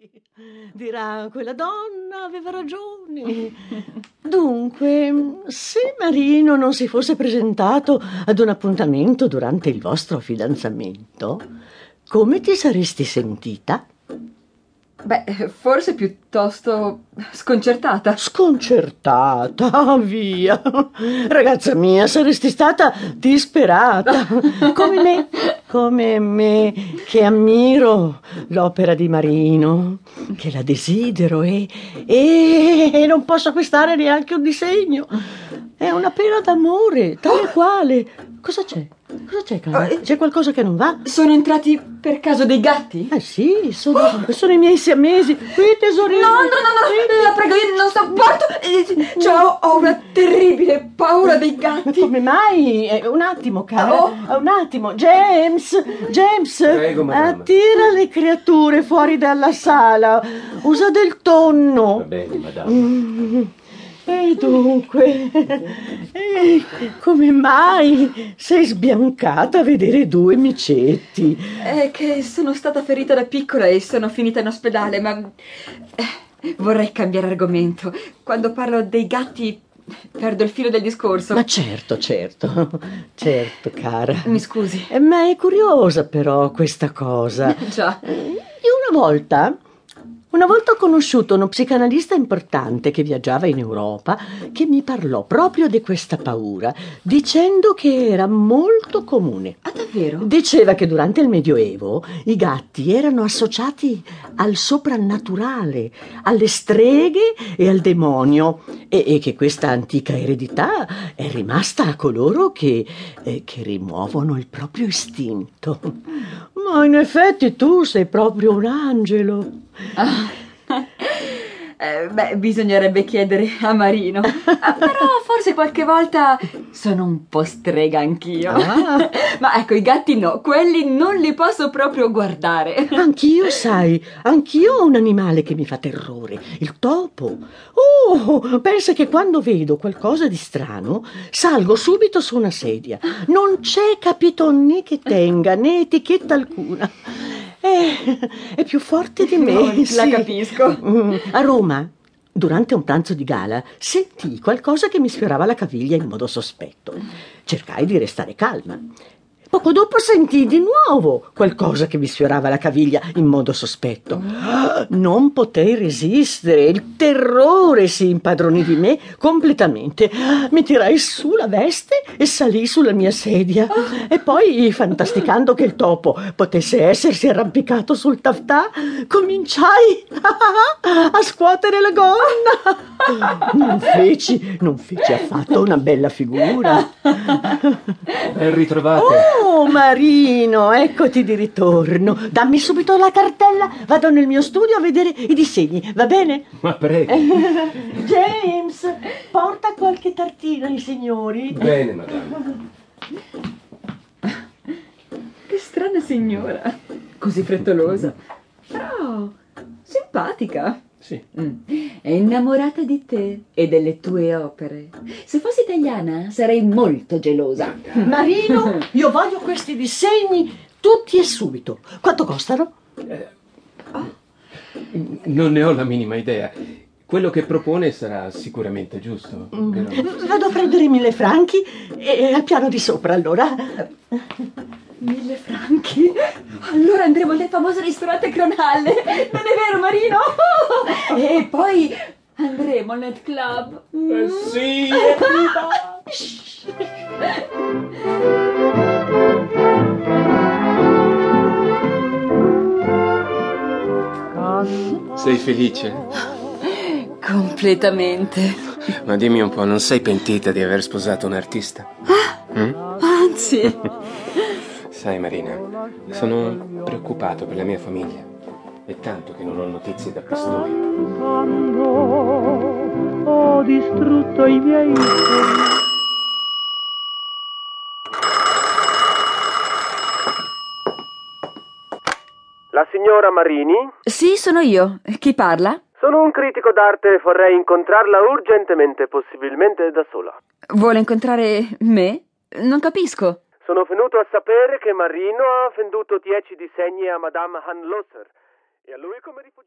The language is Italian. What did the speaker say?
Dirà, quella donna aveva ragione. Dunque, se Marino non si fosse presentato ad un appuntamento durante il vostro fidanzamento, come ti saresti sentita? Beh, forse piuttosto sconcertata. Sconcertata, via. Ragazza mia, saresti stata disperata. Come me, come me, che ammiro l'opera di Marino, che la desidero e, e non posso acquistare neanche un disegno. È una pena d'amore, tale quale. Cosa c'è? Cosa c'è, cara? Eh, C'è qualcosa che non va? Sono entrati per caso dei gatti? Eh sì, sono, sono i miei siamesi. Qui, tesorino. No, no, no, no, la prego, io non sopporto. Eh, Cioè, ho, una terribile paura dei Ma gatti. come mai? Eh, un attimo, cara. Oh. Eh, Un attimo. James, James, Prego, madame. attira le creature fuori dalla sala. Usa del Va tonno. bene, madame. Mm. E dunque, eh, come mai sei sbiancata a vedere due micetti? È che sono stata ferita da piccola e sono finita in ospedale, ma eh, vorrei cambiare argomento. Quando parlo dei gatti perdo il filo del discorso. Ma certo, certo, certo, cara. Mi scusi. Eh, Ma è curiosa però questa cosa. Già. Io una volta, una volta ho conosciuto uno psicanalista importante che viaggiava in Europa che mi parlò proprio di questa paura, dicendo che era molto comune. Ah, davvero? Diceva che durante il Medioevo i gatti erano associati al soprannaturale, alle streghe e al demonio e, e che questa antica eredità è rimasta a coloro che, eh, che rimuovono il proprio istinto. Ma in effetti tu sei proprio un angelo. Eh, beh, bisognerebbe chiedere a Marino. Ah, Però forse qualche volta sono un po' strega anch'io. Ah. Ma ecco, i gatti no, quelli non li posso proprio guardare. Anch'io, sai, anch'io ho un animale che mi fa terrore, il topo. Oh, pensa che quando vedo qualcosa di strano, salgo subito su una sedia. Non c'è capito né che tenga né etichetta alcuna. È, è più forte di me. No, la sì. capisco. Mm, A Roma, durante un pranzo di gala, sentii qualcosa che mi sfiorava la caviglia in modo sospetto. Cercai di restare calma. Poco dopo sentii di nuovo qualcosa che mi sfiorava la caviglia in modo sospetto. Non potei resistere, il terrore si impadronì di me completamente. Mi tirai su la veste e salii sulla mia sedia. E poi, fantasticando che il topo potesse essersi arrampicato sul taftà, cominciai a scuotere la gonna. Non feci, non feci affatto una bella figura. Ben ritrovate. Oh, Marino, eccoti di ritorno. Dammi subito la cartella, vado nel mio studio a vedere i disegni, va bene? Ma prego. James, porta qualche tartina ai signori. Bene, madame. Che strana signora. Così frettolosa. Però simpatica. Sì. Mm. È innamorata di te e delle tue opere. Se fossi italiana sarei molto gelosa. Marino, io voglio questi disegni tutti e subito. Quanto costano? Non ne ho la minima idea. Quello che propone sarà sicuramente giusto. vero? Vado a prendere mille franchi e al piano di sopra, allora. Mille franchi? Allora andremo nel famoso ristorante Cronhalle. Non è vero, Marino? E poi andremo al net club. Eh, sì! Sei felice? Completamente. Ma dimmi un po', non sei pentita di aver sposato un artista? Mm? Anzi, Sai, Marina, sono preoccupato per la mia famiglia. È tanto che non ho notizie da Pistoia. Ho distrutto i miei La signora Marini? sì, sono io. Chi parla? Sono un critico d'arte e vorrei incontrarla urgentemente, possibilmente da sola. Vuole incontrare me? Non capisco. Sono venuto a sapere che Marino ha venduto dieci disegni a Madame Hanlosser e a lui come rifugiato.